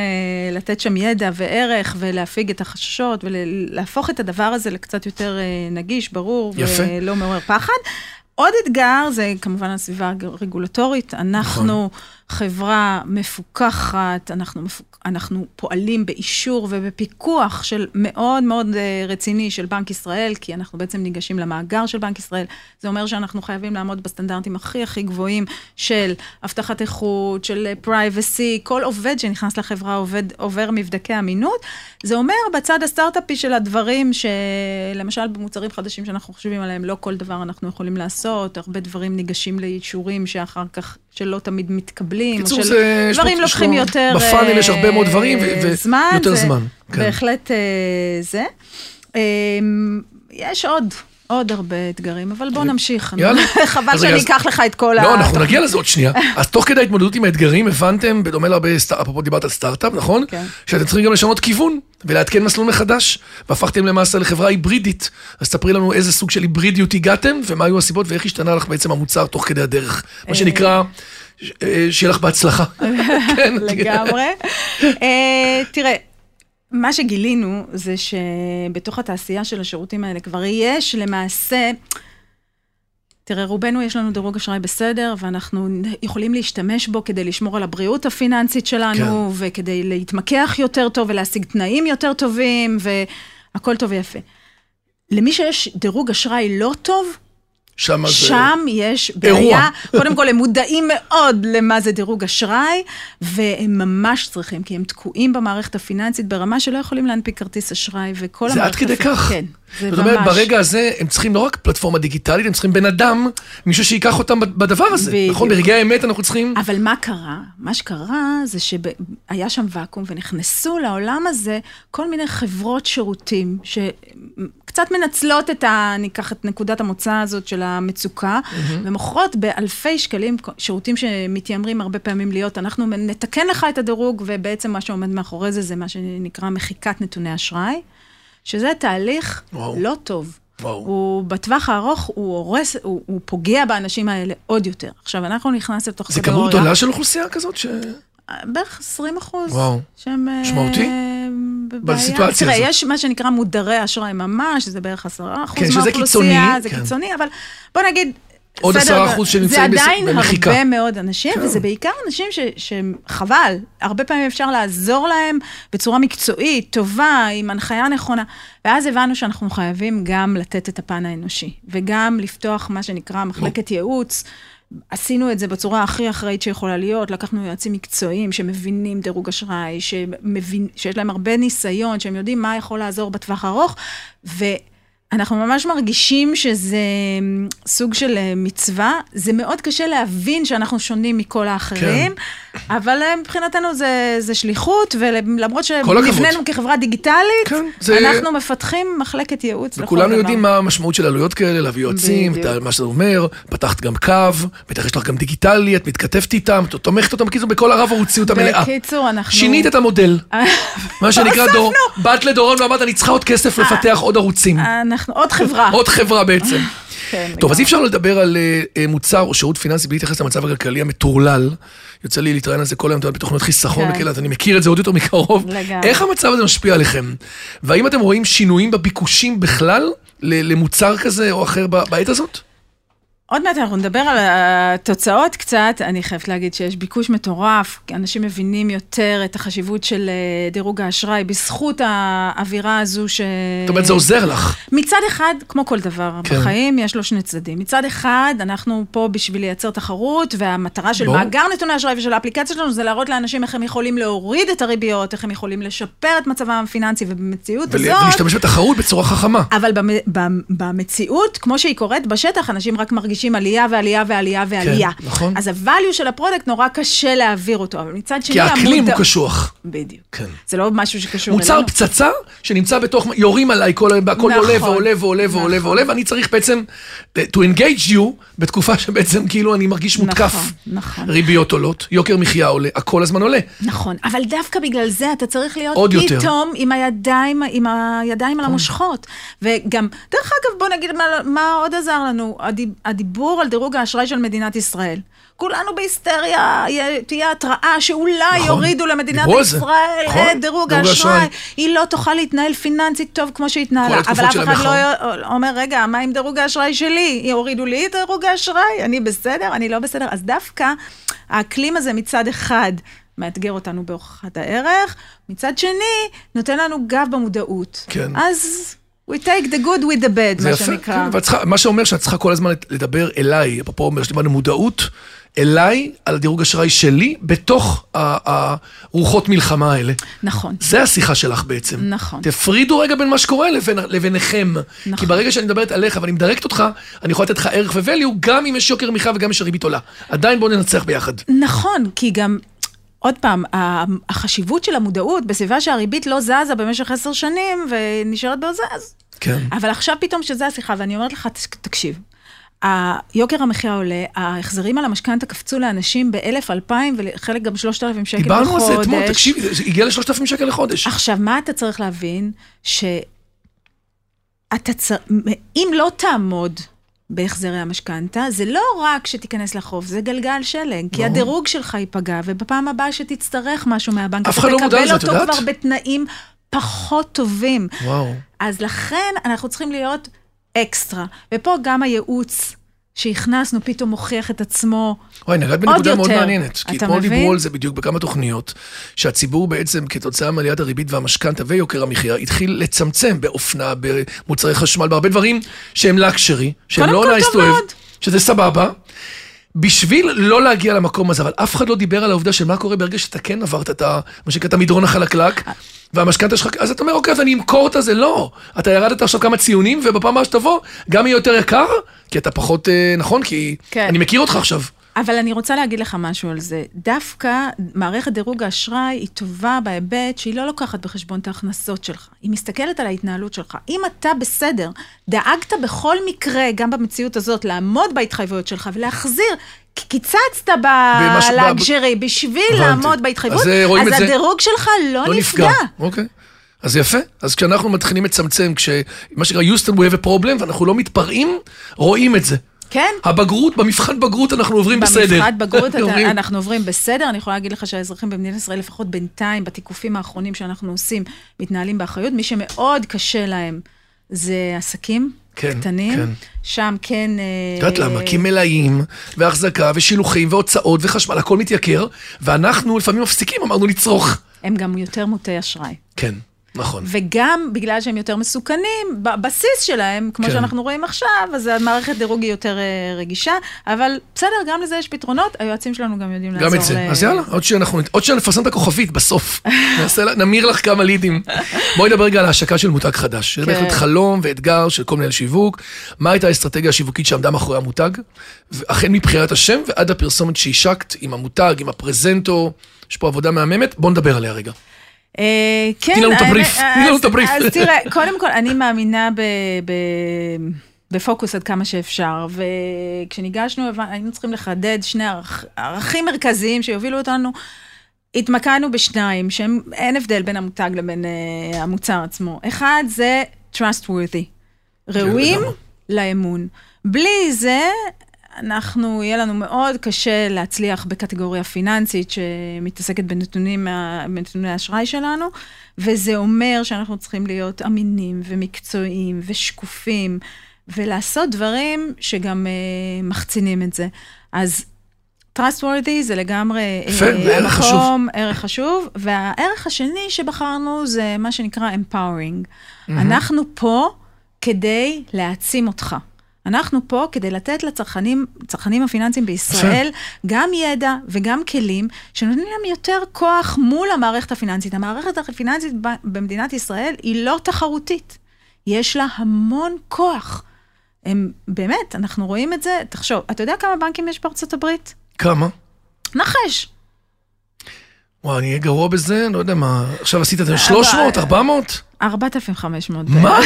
לתת שם ידע וערך ולהפיג את החששות ולהפוך את הדבר הזה לקצת יותר uh, נגיש, ברור יפה. ולא מעורר פחד. עוד אתגר זה כמובן הסביבה הרגולטורית. אנחנו חברה מפוקחת, אנחנו, מפוק... אנחנו פועלים באישור ובפיקוח של מאוד מאוד אה, רציני של בנק ישראל, כי אנחנו בעצם ניגשים למאגר של בנק ישראל. זה אומר שאנחנו חייבים לעמוד בסטנדרטים הכי הכי גבוהים של הבטחת איכות, של פרייבסי, כל עובד שנכנס לחברה עובד, עובר מבדקי אמינות. זה אומר בצד הסטארט-אפי של הדברים, שלמשל במוצרים חדשים שאנחנו חושבים עליהם, לא כל דבר אנחנו יכולים לעשות, הרבה דברים ניגשים לאישורים שאחר כך, שלא תמיד מתקבלים. קיצור, או של זה... דברים פה- לוקחים יותר... בפאנל יש הרבה מאוד דברים, ו- אה, ו- זמן. זה זמן, כן. בהחלט אה, זה. אה, יש עוד. עוד הרבה אתגרים, אבל בוא נמשיך. חבל שאני אקח לך את כל ה... לא, אנחנו נגיע לזה עוד שנייה. אז תוך כדי ההתמודדות עם האתגרים, הבנתם, בדומה להרבה, אפרופו דיברת על סטארט-אפ, נכון? כן. שאתם צריכים גם לשנות כיוון, ולעדכן מסלול מחדש, והפכתם למעשה לחברה היברידית. אז ספרי לנו איזה סוג של היברידיות הגעתם, ומה היו הסיבות, ואיך השתנה לך בעצם המוצר תוך כדי הדרך. מה שנקרא, ש- אה, שיהיה לך בהצלחה. כן, לגמרי. אה, תראה, מה שגילינו זה שבתוך התעשייה של השירותים האלה כבר יש למעשה... תראה, רובנו יש לנו דירוג אשראי בסדר, ואנחנו יכולים להשתמש בו כדי לשמור על הבריאות הפיננסית שלנו, כן. וכדי להתמקח יותר טוב ולהשיג תנאים יותר טובים, והכל טוב ויפה. למי שיש דירוג אשראי לא טוב, שם זה... שם יש אירוע. בעיה. קודם כל, הם מודעים מאוד למה זה דירוג אשראי, והם ממש צריכים, כי הם תקועים במערכת הפיננסית ברמה שלא יכולים להנפיק כרטיס אשראי, וכל זה עד המערכת... כדי הפ- כך. כן, זה זאת ממש. אומרת, ברגע הזה הם צריכים לא רק פלטפורמה דיגיטלית, הם צריכים בן אדם, מישהו שייקח אותם בדבר הזה. בדיוק. נכון? ברגעי האמת אנחנו צריכים... אבל מה קרה? מה שקרה זה שהיה שם ואקום ונכנסו לעולם הזה כל מיני חברות שירותים שקצת מנצלות את ה... ניקח את נקודת המוצא הזאת של המצוקה, ומוכרות באלפי שקלים שירותים שמתיימרים הרבה פעמים להיות, אנחנו נתקן לך את הדירוג, ובעצם מה שעומד מאחורי זה, זה מה שנקרא מחיקת נתוני אשראי, שזה תהליך וואו. לא טוב. וואו. הוא בטווח הארוך, הוא הורס, הוא, הוא פוגע באנשים האלה עוד יותר. עכשיו, אנחנו נכנס לתוך זה כמות גדולה של אוכלוסייה כזאת ש... בערך 20 אחוז. וואו. שהם... אה, משמעותי? בבעיה. בסיטואציה תראה, הזאת. יש מה שנקרא מודרי אשראי ממש, שזה בערך 10 אחוז כן, שזה מהאוכלוסייה. קיצוני, זה כן. קיצוני, אבל בוא נגיד... עוד בסדר, 10% שנמצאים בס- זה עדיין במחיקה. הרבה מאוד אנשים, כן. וזה בעיקר אנשים ש- שחבל, הרבה פעמים אפשר לעזור להם בצורה מקצועית, טובה, עם הנחיה נכונה. ואז הבנו שאנחנו חייבים גם לתת את הפן האנושי, וגם לפתוח מה שנקרא מחלקת ייעוץ. עשינו את זה בצורה הכי אחראית שיכולה להיות, לקחנו יועצים מקצועיים שמבינים דירוג אשראי, שמבין, שיש להם הרבה ניסיון, שהם יודעים מה יכול לעזור בטווח הארוך, ואנחנו ממש מרגישים שזה אמ, סוג של אה, מצווה. זה מאוד קשה להבין שאנחנו שונים מכל האחרים, כן. אבל אה, מבחינתנו זה, זה שליחות, ולמרות. שנבננו כחברה דיגיטלית, כן, זה- אנחנו מפתחים מחלקת ייעוץ לכל וכולנו. יודעים מה המשמעות של עלויות כאלה, להביא יועצים, מה שזה אומר, פתחת גם קו, בטח יש לך גם דיגיטלי, את מתכתבת איתם, את תומכת אותם, בקיצור, בכל הרב ערוציות המלאה. בקיצור, אנחנו... שינית את המודל, מה שנקרא דור, באת לדורון ואמרת, אני צריכה עוד כסף לפתח עוד ערוצים. אנחנו עוד חברה. עוד חברה בעצם. כן, טוב, אז. אי אפשר לדבר על אה, אה, מוצר או שירות פיננסי בלי להתייחס למצב הכלכלי המטורלל. יוצא לי להתראיין על זה כל היום, אתה יודע, בתוכניות חיסכון כן. וכאלה, אז אני מכיר את זה עוד יותר מקרוב. לגמרי. איך המצב הזה משפיע עליכם? והאם אתם רואים שינויים בביקושים בכלל למוצר כזה או אחר בעת הזאת? עוד מעט אנחנו נדבר על התוצאות קצת, אני חייבת להגיד שיש ביקוש מטורף, אנשים מבינים יותר את החשיבות של אה, דירוג האשראי בזכות האווירה הזו ש... זאת אומרת, זה עוזר לך. מצד אחד, כמו כל דבר כן. בחיים, יש לו שני צדדים. מצד אחד, אנחנו פה בשביל לייצר תחרות, והמטרה של ברור. מאגר נתוני אשראי ושל האפליקציה שלנו זה להראות לאנשים איך הם יכולים להוריד את הריביות, איך הם יכולים לשפר את מצבם הפיננסי, ובמציאות ול- הזאת... ולהשתמש בתחרות בצורה חכמה. אבל במ, במ, במציאות, כמו שהיא קורית בשטח, אנשים רק מרגישים עלייה ועלייה ועלייה ועלייה. נכון. אז ה value של ה product נורא קשה להעביר אותו, אבל מצד שני... כי האקלים הוא המודע- קשוח. בדיוק. כן. זה לא משהו שקשור מוצר אלינו. פצצה שנמצא בתוך, יורים עליי, כל, הכל נכון. עולה ועולה ועולה ועולה נכון. ועולה, ואני צריך בעצם to engage you בתקופה שבעצם כאילו אני מרגיש מותקף. נכון, נכון. ריביות עולות, יוקר מחיה עולה, הכל הזמן עולה. נכון, אבל דווקא בגלל זה אתה צריך להיות עוד יותר. פתאום עם הידיים, עם הידיים על המושכות. וגם, דרך אגב, בוא נגיד מה, מה עוד עזר לנו, הדיב, הדיב, הדיבור על דירוג האשראי של מדינת ישראל. כולנו בהיסטריה, יהיה- תהיה התראה שאולי נכון. יורידו למדינת. ישראל נכון. את דירוג האשראי. היא לא תוכל להתנהל פיננסית טוב כמו שהתנהלה. אבל אף אחד. לא אומר, רגע, מה עם דירוג האשראי שלי? יורידו לי את דירוג האשראי? אני בסדר? אני לא בסדר? אז דווקא האקלים הזה מצד אחד מאתגר אותנו בהוכחת הערך, מצד שני, נותן לנו גב במודעות. כן. אז we take the good with the bad, מה יפה, שנקרא. כן, צריכה- מה שאומר שאת צריכה כל הזמן לדבר אליי, אפרופו אומר שדיברנו מודעות, אליי, על הדירוג אשראי שלי, בתוך הרוחות מלחמה האלה. נכון. זה השיחה שלך בעצם. נכון. תפרידו רגע בין מה שקורה לבין, לביניכם. נכון. כי ברגע שאני מדברת עליך ואני מדרקת אותך, אני יכול לתת לך ערך ו-value, גם אם יש יוקר מחיה וגם אם יש ריבית עולה. עדיין בואו ננצח ביחד. נכון, כי גם, עוד פעם, החשיבות של המודעות בסביבה שהריבית לא זזה במשך עשר שנים ונשארת אז... כן. אבל עכשיו פתאום שזה השיחה, ואני אומרת לך, "תק- תקשיב, היוקר המחיה עולה, ההחזרים על המשכנתה קפצו לאנשים באלף, אלפיים, וחלק גם שלושת אלפים שקל בחודש. דיברנו על זה אתמול, תקשיבי, זה הגיע ל-3,000 שקל לחודש. עכשיו, מה אתה צריך להבין? שאתה צריך, אם לא תעמוד בהחזרי המשכנתה, זה לא רק שתיכנס לחוב, זה גלגל שלג. כי. הדירוג שלך ייפגע, ובפעם הבאה שתצטרך משהו מהבנק, לא אתה תקבל יודעת? אותו כבר בתנאים פחות טובים. וואו. אז לכן אנחנו צריכים להיות אקסטרה. ופה גם הייעוץ שהכנסנו פתאום מוכיח את עצמו. וואי, נגעת עוד בנקודה מאוד יותר. מעניינת. כי אתמול? דיברו על זה בדיוק בכמה תוכניות, שהציבור בעצם, כתוצאה מעליית הריבית והמשכנתה ויוקר המחיה, התחיל לצמצם באופנה, במוצרי חשמל, בהרבה דברים שהם לקשרי, שהם לא מאוד. שזה סבבה. בשביל לא להגיע למקום הזה, אבל אף אחד לא דיבר על העובדה של מה קורה ברגע שאתה כן עברת את ה... מה שנקרא, את המדרון החלקלק, והמשכנתה שלך, אז אתה אומר, אוקיי, אז אני אמכור את הזה, לא. אתה ירדת עכשיו כמה ציונים, ובפעם הבאה שתבוא, גם יהיה יותר יקר, כי אתה פחות, אה, נכון? כי כן. אני מכיר אותך עכשיו. אבל אני רוצה להגיד לך משהו על זה. דווקא מערכת דירוג האשראי היא טובה בהיבט שהיא לא לוקחת בחשבון את ההכנסות שלך. היא מסתכלת על ההתנהלות שלך. אם אתה בסדר, דאגת בכל מקרה, גם במציאות הזאת, לעמוד בהתחייבויות שלך ולהחזיר, קיצצת בלאגז'רי בשביל הבנתי. לעמוד בהתחייבות, אז, אה, אז את זה- הדירוג שלך לא, לא נפגע. נפגע. אוקיי. אז יפה. אז כשאנחנו מתחילים לצמצם, כשמה שנקרא Houston we have a problem, ואנחנו לא מתפרעים, רואים את זה. כן? הבגרות, במבחן בגרות אנחנו עוברים בסדר. במבחן בגרות אתה- אנחנו עוברים בסדר, אני יכולה להגיד לך שהאזרחים במדינת ישראל, לפחות בינתיים, בתיקופים האחרונים שאנחנו עושים, מתנהלים באחריות. מי שמאוד קשה להם זה עסקים כן, קטנים. כן. שם כן... את יודעת למה? כי מלאים, והחזקה, ושילוחים, והוצאות, וחשמל, הכל מתייקר, ואנחנו לפעמים מפסיקים, אמרנו לצרוך. הם גם יותר מוטי אשראי. כן, נכון. וגם בגלל שהם יותר מסוכנים, בבסיס שלהם, כמו כן. שאנחנו רואים עכשיו, אז המערכת דירוג היא יותר אה, רגישה, אבל בסדר, גם לזה יש פתרונות, היועצים שלנו גם יודעים לעזור. גם את זה. ל- אז יאללה, עוד שאנחנו, עוד שנפרסם את הכוכבית בסוף. נעשה נמיר לך כמה לידים. בואי נדבר רגע על ההשקה של מותג חדש. זה כן. בהחלט חלום ואתגר של כל מנהל שיווק. מה הייתה האסטרטגיה השיווקית שעמדה מאחורי המותג? החל מבחירת השם ועד הפרסומת שהשקת עם המותג, עם הפרזנטור. יש פה עבודה מהממת, בוא נדבר עליה רגע. אה, כן. תני לנו את הבריף, תני לנו את הבריף. אז תראה, קודם כל, אני מאמינה ב... ב... בפוקוס עד כמה שאפשר, וכשניגשנו, היינו צריכים לחדד שני ערכ... ערכים מרכזיים שיובילו אותנו. התמקדנו בשניים, שהם, אין הבדל בין המותג לבין uh, המוצר עצמו. אחד זה trustworthy, ראויים לגמרי. לאמון. בלי זה, אנחנו, יהיה לנו מאוד קשה להצליח בקטגוריה פיננסית שמתעסקת בנתונים, בנתוני האשראי שלנו, וזה אומר שאנחנו צריכים להיות אמינים ומקצועיים ושקופים, ולעשות דברים שגם uh, מחצינים את זה. אז trustworthy זה לגמרי יפה, אה, זה ערך חשוב. ערך חשוב, והערך השני שבחרנו זה מה שנקרא empowering. אנחנו פה כדי להעצים אותך. אנחנו פה כדי לתת לצרכנים, צרכנים הפיננסיים בישראל, גם ידע וגם כלים שנותנים להם יותר כוח מול המערכת הפיננסית. המערכת הפיננסית במדינת ישראל היא לא תחרותית. יש לה המון כוח. הם, באמת, אנחנו רואים את זה, תחשוב, אתה יודע כמה בנקים יש בארצות הברית? כמה? נחש. וואי, אני אהיה גרוע בזה, לא יודע מה. עכשיו עשית את זה 300, 400? 4,500 מה?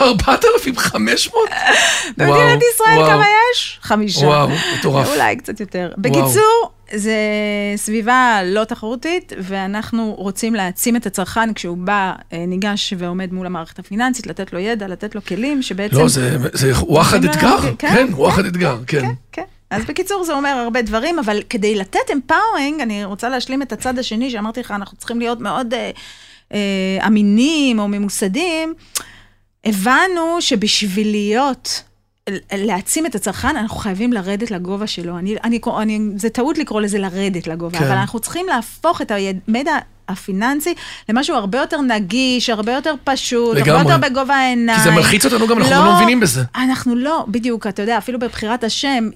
4,500? במדינת ישראל כמה יש? חמישה. וואו, מטורף. אולי קצת יותר. בקיצור, זה סביבה לא תחרותית, ואנחנו רוצים להעצים את הצרכן כשהוא בא, אה, ניגש ועומד מול המערכת הפיננסית, לתת לו ידע, לתת לו כלים, שבעצם... לא, זה, זה וואחד אתגר, כן, וואחד אתגר, כן. כן, כן. אז בקיצור, זה אומר הרבה דברים, אבל כדי לתת אמפאורינג, אני רוצה להשלים את הצד השני, שאמרתי לך, אנחנו צריכים להיות מאוד אה, אה, אמינים או ממוסדים. הבנו שבשביל להיות, להעצים את הצרכן, אנחנו חייבים לרדת לגובה שלו. אני, אני, אני, זה טעות לקרוא לזה לרדת לגובה, כן. אבל אנחנו צריכים להפוך את הידע הפיננסי למשהו הרבה יותר נגיש, הרבה יותר פשוט, לגמרי. הרבה יותר בגובה העיניים. כי זה מלחיץ אותנו גם, אנחנו לא, לא מבינים בזה. אנחנו לא, בדיוק, אתה יודע, אפילו בבחירת השם,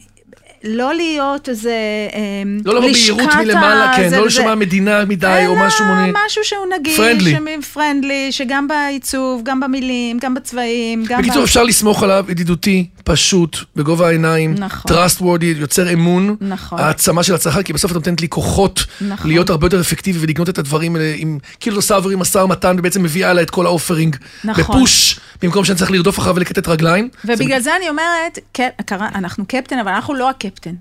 לא להיות איזה אמ, לא לבוא ביהירות מלמעלה, כן, לא לשמוע מדינה מדי או משהו מוני. אלא משהו שהוא נגיש, friendly, friendly, שגם בעיצוב, גם במילים, גם בצבעים, גם... בקיצור, אפשר לסמוך עליו, ידידותי, פשוט, בגובה העיניים, נכון. trustworthy, יוצר אמון, נכון. העצמה של הצרכן, כי בסוף את נותנת לי כוחות נכון. להיות הרבה יותר אפקטיבי ולקנות את הדברים האלה עם כאילו סאברים, משא ומתן, ובעצם מביאה לה את כל ה offering, נכון. ב push, במקום שאני צריך לרדוף אחריו ולכתת רגליים. ובגלל זה... זה אני אומרת, כן, אנחנו קפטן, אבל אנחנו לא הקפטן.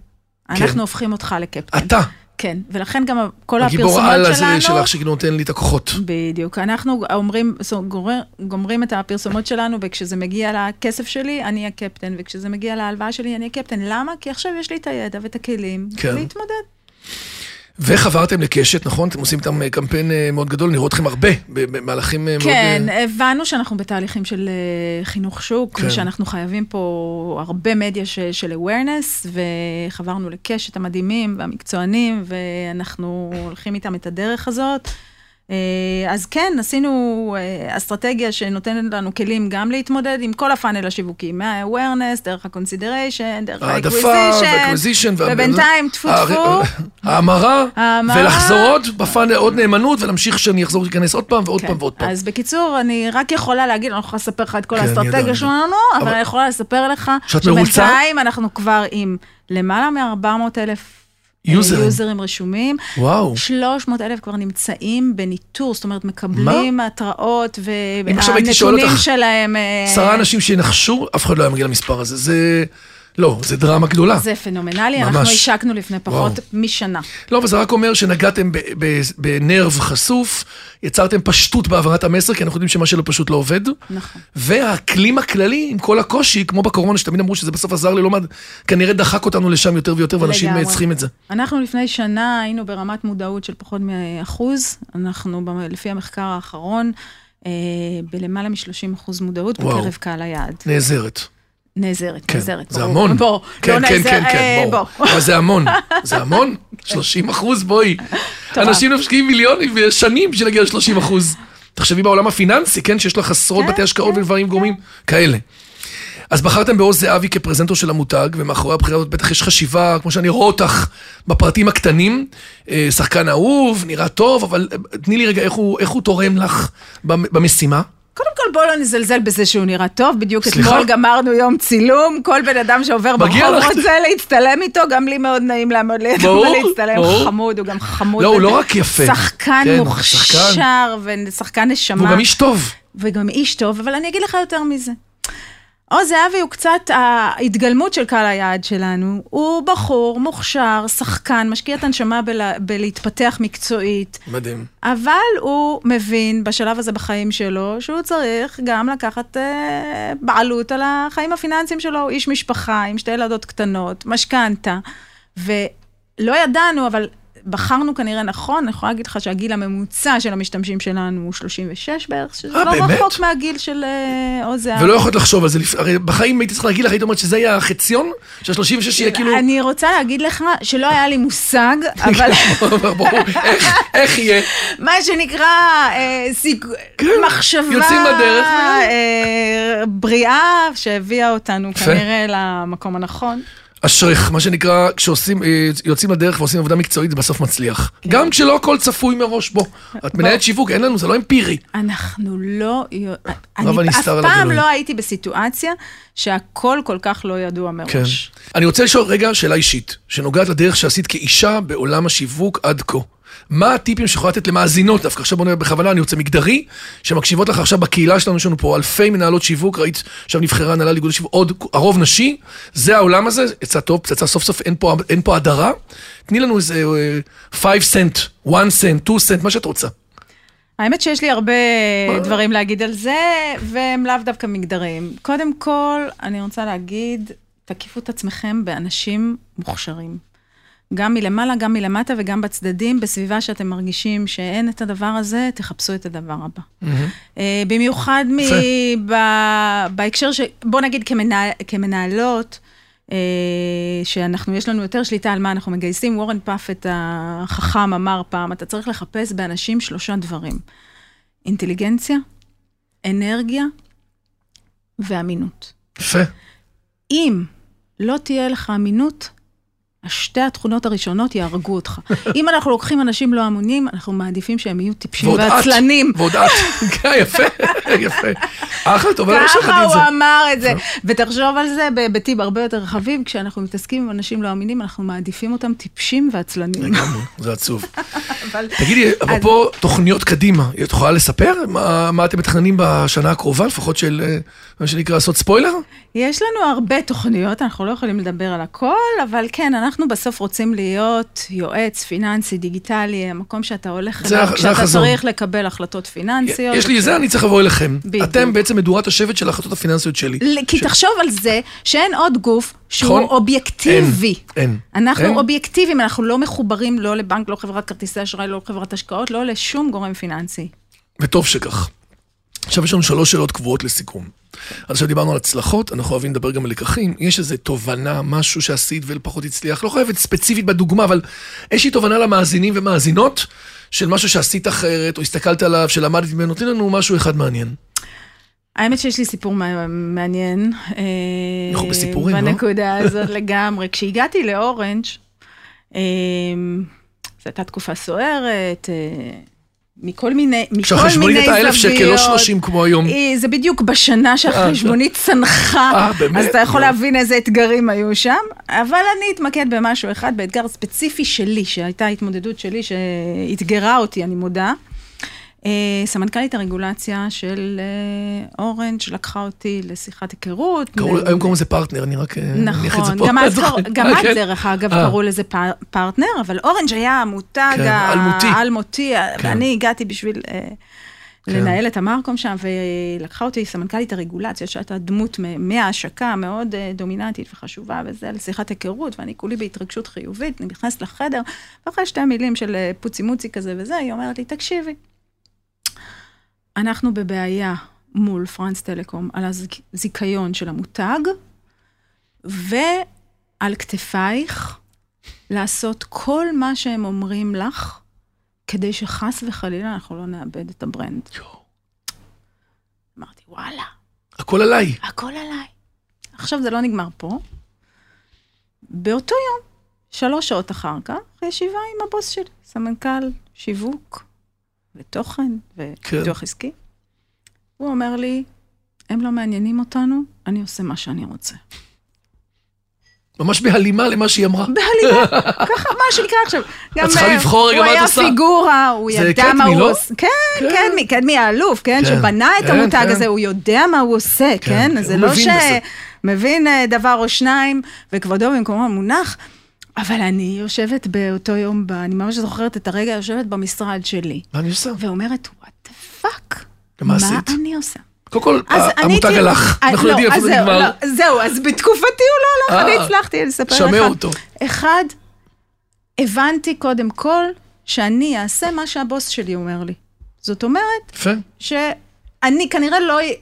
אנחנו כן. הופכים אותך לקפטן. אתה. כן, ולכן גם כל הפרסומות שלנו... הגיבור העל הזה שלך שנותן לי את הכוחות. בדיוק. אנחנו אומרים, גומרים, גומרים את הפרסומות שלנו, וכשזה מגיע לכסף שלי, אני הקפטן, וכשזה מגיע להלוואה שלי, אני הקפטן. למה? כי עכשיו יש לי את הידע ואת הכלים כן. להתמודד. וחברתם לקשת, נכון? אתם עושים איתם אה, קמפיין אה, מאוד גדול, נראה אתכם הרבה במהלכים אה, כן, מאוד... כן, הבנו שאנחנו בתהליכים של חינוך שוק, כן. ושאנחנו חייבים פה הרבה מדיה ש, של awareness, וחברנו לקשת המדהימים והמקצוענים, ואנחנו הולכים איתם את הדרך הזאת. אה, אז כן, עשינו אה, אסטרטגיה שנותנת לנו כלים גם להתמודד עם כל הפאנל השיווקי, מה-awareness, דרך ה-consideration, דרך ה-acquisition, ובינתיים, טפו טפו. ההמרה, ולחזור עוד בפאנל, עוד נאמנות, ולהמשיך שאני אחזור להיכנס עוד פעם ועוד כן. פעם ועוד פעם. אז בקיצור, אני רק יכולה להגיד, אני לא יכולה לספר לך את כל כן, האסטרטגיה שלנו, אבל אני יכולה לספר לך, שבינתיים אנחנו כבר עם למעלה מ-400 אלף יוזרים. יוזרים רשומים. וואו. 300 אלף כבר נמצאים בניטור, זאת אומרת, מקבלים מה? התראות, והנתונים שלהם... אה, עשרה אנשים שינחשו, אף אחד לא היה מגיע למספר הזה. זה... לא, זה דרמה גדולה. זה פנומנלי, ממש. אנחנו השקנו לפני פחות וואו. משנה. לא, אבל זה רק אומר שנגעתם בנרב חשוף, יצרתם פשטות בהעברת המסר, כי אנחנו יודעים שמה שלא פשוט לא עובד. נכון. והאקלים הכללי, עם כל הקושי, כמו בקורונה, שתמיד אמרו שזה בסוף עזר ללא מעט, כנראה דחק אותנו לשם יותר ויותר, ואנשים לגמרי. צריכים את זה. אנחנו לפני שנה היינו ברמת מודעות של פחות מאחוז, אנחנו, לפי המחקר האחרון, אה, בלמעלה מ-30 אחוז מודעות וואו. בקרב קהל היעד. נעזרת. נעזרת, כן, נעזרת. זה המון. בוא, כן, לא כן, נעזר, כן, כן, אה, בוא. בוא. אבל זה המון, זה המון, 30 אחוז, בואי. אנשים משקיעים מיליונים ושנים בשביל להגיע ל-30 אחוז. תחשבי בעולם הפיננסי, כן, שיש לך עשרות כן, בתי השקעות כן, ודברים גורמים כאלה. אז בחרתם בעוז זהבי כפרזנטור של המותג, ומאחורי הבחירה הזאת בטח יש חשיבה, כמו שאני רואה אותך, בפרטים הקטנים. אה, שחקן אהוב, נראה טוב, אבל אה, תני לי רגע איך הוא, איך הוא תורם לך במשימה. קודם כל בוא לא נזלזל בזה שהוא נראה טוב, בדיוק סליחה? אתמול גמרנו יום צילום, כל בן אדם שעובר ברחוב רוצה להצטלם איתו, גם לי מאוד נעים לעמוד לידו ולהצטלם, ברור. חמוד, הוא גם חמוד. לא, הוא לא רק יפה. שחקן כן, מוכשר ושחקן נשמה. והוא גם איש טוב. וגם איש טוב, אבל אני אגיד לך יותר מזה. עוז זהבי הוא קצת ההתגלמות של קהל היעד שלנו. הוא בחור מוכשר, שחקן, משקיע את הנשמה בלה, בלהתפתח מקצועית. מדהים. אבל הוא מבין בשלב הזה בחיים שלו, שהוא צריך גם לקחת אה, בעלות על החיים הפיננסיים שלו. הוא איש משפחה עם שתי ילדות קטנות, משכנתה. ולא ידענו, אבל בחרנו כנראה נכון, אני יכולה להגיד לך שהגיל הממוצע של המשתמשים שלנו הוא 36 בערך, שזה 아, לא באמת? רחוק מהגיל של עוז זהבי. ולא יכולת לחשוב על זה, הרי בחיים הייתי צריך להגיד לך, היית אומרת שזה יהיה החציון, שה-36 יהיה כאילו... אני רוצה להגיד לך שלא היה לי מושג, אבל... ברור, איך יהיה? מה שנקרא אה, כן, מחשבה... יוצאים לדרך. אה, בריאה שהביאה אותנו כנראה למקום הנכון. אשריך, מה שנקרא, כשעושים, אה, יוצאים לדרך ועושים עבודה מקצועית, זה בסוף מצליח. כן. גם כשלא הכל צפוי מראש, בוא. את מנהלת שיווק, אין לנו, זה לא אמפירי. אנחנו לא... אני אף פעם לא הייתי בסיטואציה שהכל כל כך לא ידוע מראש. כן. אני רוצה לשאול רגע שאלה אישית, שנוגעת לדרך שעשית כאישה בעולם השיווק עד כה. מה הטיפים שיכולה לתת למאזינות דווקא? עכשיו בוא נראה בכוונה, אני רוצה מגדרי, שמקשיבות לך עכשיו בקהילה שלנו, יש לנו פה אלפי מנהלות שיווק, ראית עכשיו נבחרה הנהלה לאיגוד השיווק, עוד, הרוב נשי, זה העולם הזה, יצא טוב, פצצה סוף סוף, אין פה, אין פה הדרה. תני לנו איזה 5 סנט, 1 סנט, 2 סנט, מה שאת רוצה. האמת שיש לי הרבה דברים להגיד על זה, והם לאו דווקא מגדריים. קודם כל, אני רוצה להגיד, תקיפו את עצמכם באנשים מוכשרים. גם מלמעלה, גם מלמטה וגם בצדדים, בסביבה שאתם מרגישים שאין את הדבר הזה, תחפשו את הדבר הבא. Mm-hmm. במיוחד מ... ב... בהקשר ש... בוא נגיד כמנה... כמנהלות, אה, שאנחנו, יש לנו יותר שליטה על מה אנחנו מגייסים. וורן פאפט החכם אמר פעם, אתה צריך לחפש באנשים שלושה דברים. אינטליגנציה, אנרגיה ואמינות. יפה. אם לא תהיה לך אמינות, השתי התכונות הראשונות יהרגו אותך. אם אנחנו לוקחים אנשים לא אמונים, אנחנו מעדיפים שהם יהיו טיפשים ועצלנים. ועוד את, כן, יפה, יפה. אחלה, טוב, אני חושב ככה הוא אמר את זה. ותחשוב על זה בהיבטים הרבה יותר רחבים, כשאנחנו מתעסקים עם אנשים לא אמינים, אנחנו מעדיפים אותם טיפשים ועצלנים. לגמרי, זה עצוב. תגידי, אפרופו תוכניות קדימה, את יכולה לספר מה אתם מתכננים בשנה הקרובה, לפחות של, אה, מה שנקרא, לעשות ספוילר? יש לנו הרבה תוכניות, אנחנו לא יכולים לדבר על הכל, אבל כן, אנחנו בסוף רוצים להיות יועץ פיננסי, דיגיטלי, המקום שאתה הולך אליו, כשאתה צריך לקבל החלטות פיננסיות. יש לי זה, אני צריך לבוא אליכם. אתם בעצם מדורת השבט של ההחלטות הפיננסיות שלי. כי תחשוב על זה שאין עוד גוף שהוא אובייקטיבי. אין. אנחנו אובייקטיביים, אנחנו לא מחוברים לא לבנק, לא חברת כרטיסי אשראי, לא חברת השקעות, לא לשום גורם פיננסי. וטוב שכך. עכשיו יש לנו שלוש שאלות קבועות לסיכום. אז עכשיו דיברנו על הצלחות, אנחנו אוהבים לדבר גם על לקחים. יש איזו תובנה, משהו שעשית ופחות הצליח, לא חייבת ספציפית בדוגמה, אבל איזושהי תובנה למאזינים ומאזינות של משהו שעשית אחרת, או הסתכלת עליו, שלמדת ממנו, תני לנו משהו אחד מעניין. האמת שיש לי סיפור מעניין. אנחנו בסיפורים, לא? בנקודה הזאת לגמרי. כשהגעתי לאורנג', זו הייתה תקופה סוערת. מכל מיני, מכל מיני זוויות. שהחשבונית הייתה אלף שקל, לא שלושים כמו היום. זה בדיוק בשנה שהחשבונית צנחה. אז אתה יכול להבין איזה אתגרים היו שם. אבל אני אתמקד במשהו אחד, באתגר ספציפי שלי, שהייתה התמודדות שלי, שאתגרה אותי, אני מודה. סמנכ"לית הרגולציה של אורנג' לקחה אותי לשיחת היכרות. היום קוראים לזה פרטנר, אני רק אניח את זה פה. גם אז דרך אגב קראו לזה פרטנר, אבל אורנג' היה המותג האלמותי. ואני הגעתי בשביל לנהל את ה marcom שם, ולקחה אותי סמנכ"לית הרגולציה, שהייתה דמות מההשקה מאוד דומיננטית וחשובה, וזה לשיחת היכרות, ואני כולי בהתרגשות חיובית, אני נכנסת לחדר, ואחרי שתי מילים של פוצי מוצי כזה וזה, היא אומרת לי, תקשיבי. אנחנו בבעיה מול פראנס טלקום על הזיכיון של המותג, ועל כתפייך לעשות כל מה שהם אומרים לך, כדי שחס וחלילה אנחנו לא נאבד את ה brand. אמרתי, וואלה. הכל עליי. הכל עליי. עכשיו זה לא נגמר פה. באותו יום, שלוש שעות אחר כך, ישיבה עם הבוס שלי, סמנכ"ל שיווק ותוכן ופיתוח כן. עסקי. הוא אומר לי, הם לא מעניינים אותנו, אני עושה מה שאני רוצה. ממש בהלימה למה שהיא אמרה. בהלימה, ככה, מה שנקרא עכשיו. את צריכה לבחור רגע מה את עושה. הוא היה פיגורה, הוא ידע מה הוא עושה. כן, קדמי, קדמי האלוף, כן, שבנה את המותג הזה, הוא יודע מה הוא עושה, כן? זה לא שמבין דבר או שניים, וכבודו במקומו מונח. אבל אני יושבת באותו יום, אני ממש זוכרת את הרגע, יושבת במשרד שלי. מה אני עושה? ואומרת, what the fuck? מה עשית? מה אני עושה? קודם כל, המותג הלך, אנחנו יודעים איפה זה נגמר. זהו, אז בתקופתי הוא לא הלך, אני הצלחתי לספר לך. שמע אותו. אחד, הבנתי קודם כל שאני אעשה מה שהבוס שלי אומר לי. זאת אומרת, שאני כנראה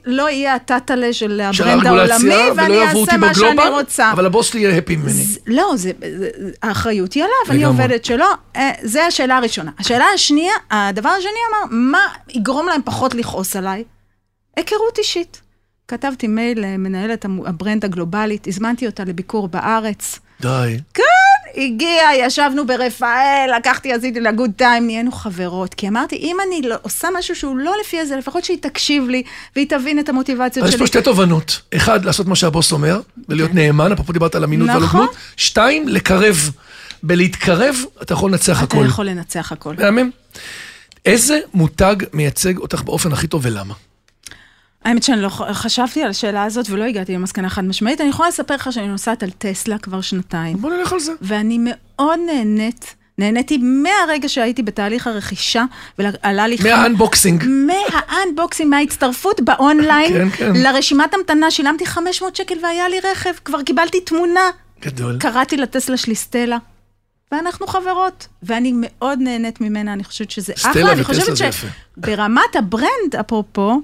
לא אהיה הטאטלה של ה brand העולמי, ואני אעשה מה שאני רוצה. אבל הבוס שלי יהיה happy ממני. לא, האחריות היא עליו, אני עובדת שלו, זה השאלה הראשונה. השאלה השנייה, הדבר השני אמר, מה יגרום להם פחות לכעוס עליי? היכרות אישית. כתבתי מייל למנהלת ה brand הגלובלית, הזמנתי אותה לביקור בארץ. די. כן, הגיעה, ישבנו ברפאל, לקחתי, עשיתי לה good time, נהיינו חברות. כי אמרתי, אם אני לא, עושה משהו שהוא לא לפי זה, לפחות שהיא תקשיב לי, והיא תבין את המוטיבציות שלי. יש פה שתי תובנות. אחד, לעשות מה שהבוס אומר, ולהיות כן. נאמן, אפרופו דיברת על אמינות נכון. ועל הוגנות. שתיים, לקרב. בלהתקרב, אתה יכול לנצח אתה הכל. יכול לנצח הכל. מהמם. איזה מותג מייצג אותך באופן הכי טוב ולמה? האמת שאני לא חשבתי על השאלה הזאת ולא הגעתי למסקנה חד משמעית. אני יכולה לספר לך שאני נוסעת על טסלה כבר שנתיים, בוא נלך על זה. ואני מאוד נהנית, נהניתי מהרגע שהייתי בתהליך הרכישה, ועלה לי... מה unboxing. מה unboxing, מההצטרפות באונליין, כן, כן. לרשימת המתנה, שילמתי 500 שקל והיה לי רכב, כבר קיבלתי תמונה. גדול. קראתי לטסלה שלי סטלה, ואנחנו חברות, ואני מאוד נהנית ממנה, אני חושבת שזה אחלה. אני וטסלה חושבת זה יפה. שברמת ה brand, אפרופו,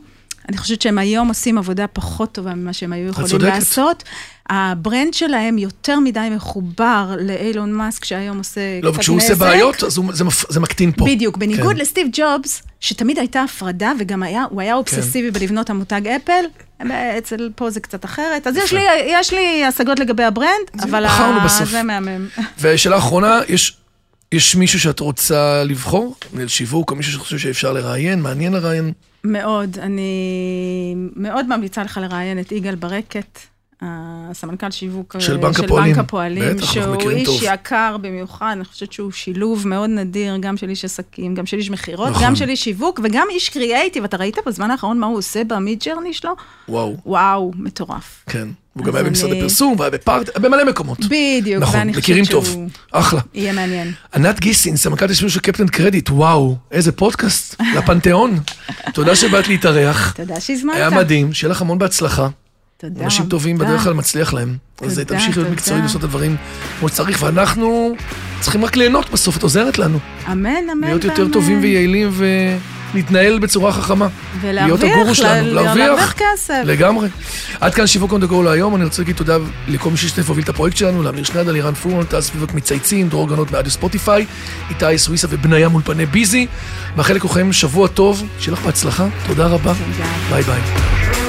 אני חושבת שהם היום עושים עבודה פחות טובה ממה שהם היו יכולים. לעשות. ה brand שלהם יותר מדי מחובר לאילון מאסק, שהיום עושה קצת נזק. לא, וכשהוא עושה בעיות, אז הוא- זה זה מקטין פה. בדיוק, בניגוד כן. לסטיב ג'ובס, שתמיד הייתה הפרדה, וגם היה, הוא היה אובססיבי בלבנות המותג אפל, אצל פה זה קצת אחרת. אז יש לי, יש לי השגות לגבי ה brand, אבל ה- בסוף. זה מהמם. ושאלה אחרונה, יש, יש מישהו שאת רוצה לבחור? מנהל שיווק, או מישהו שחושב שאפשר לראיין, מעניין לראיין? מאוד, אני מאוד ממליצה לך לראיין את יגאל ברקת, הסמנכ"ל שיווק של אה, בנק של הפועלים. בנק הפועלים, בטח, שהוא איש טוב. יקר במיוחד, אני חושבת שהוא שילוב מאוד נדיר, גם של איש עסקים, גם של איש מכירות, נכון. גם של איש שיווק וגם איש קריאייטיב. אתה ראית בזמן האחרון מה הוא עושה ב Midjourney שלו? וואו, וואו, מטורף. כן. הוא גם היה במשרד אני- הפרסום, והיה בפארט, במלא מקומות. בדיוק, נכון, ואני מכירים חושבת טוב. שהוא אחלה. יהיה מעניין. ענת גיסין, סמנכ"לת השיווק של קפטן קרדיט, וואו, איזה פודקאסט, לפנתיאון. תודה שבאת להתארח. תודה שהזמנת. היה מדהים, שיהיה לך המון בהצלחה. תודה אנשים טובים רבה. בדרך כלל מצליח להם. אז תודה, תמשיכי להיות תודה. מקצועי לעשות את הדברים כמו שצריך, ואנחנו צריכים רק ליהנות בסוף, את עוזרת לנו. אמן, אמן להיות יותר ואמן. טובים ויעילים ולהתנהל בצורה חכמה. להיות הגורו ולהרוויח, שלנו, ל- להרוויח. כסף. לגמרי. עד כאן שיווק to go להיום, אני רוצה להגיד תודה לכל מי שהשתתף והוביל את הפרויקט שלנו, לאמיר שנדל, לירן פורמן, טל סביבק מצייצים, דרור גנות מאדיו ספוטיפיי, איתי סוויסה ובניה מאולפני ביזי. מאחל לכולכם שבוע טוב, שיהיה לך בהצלחה, תודה רבה, תודה. ביי ביי.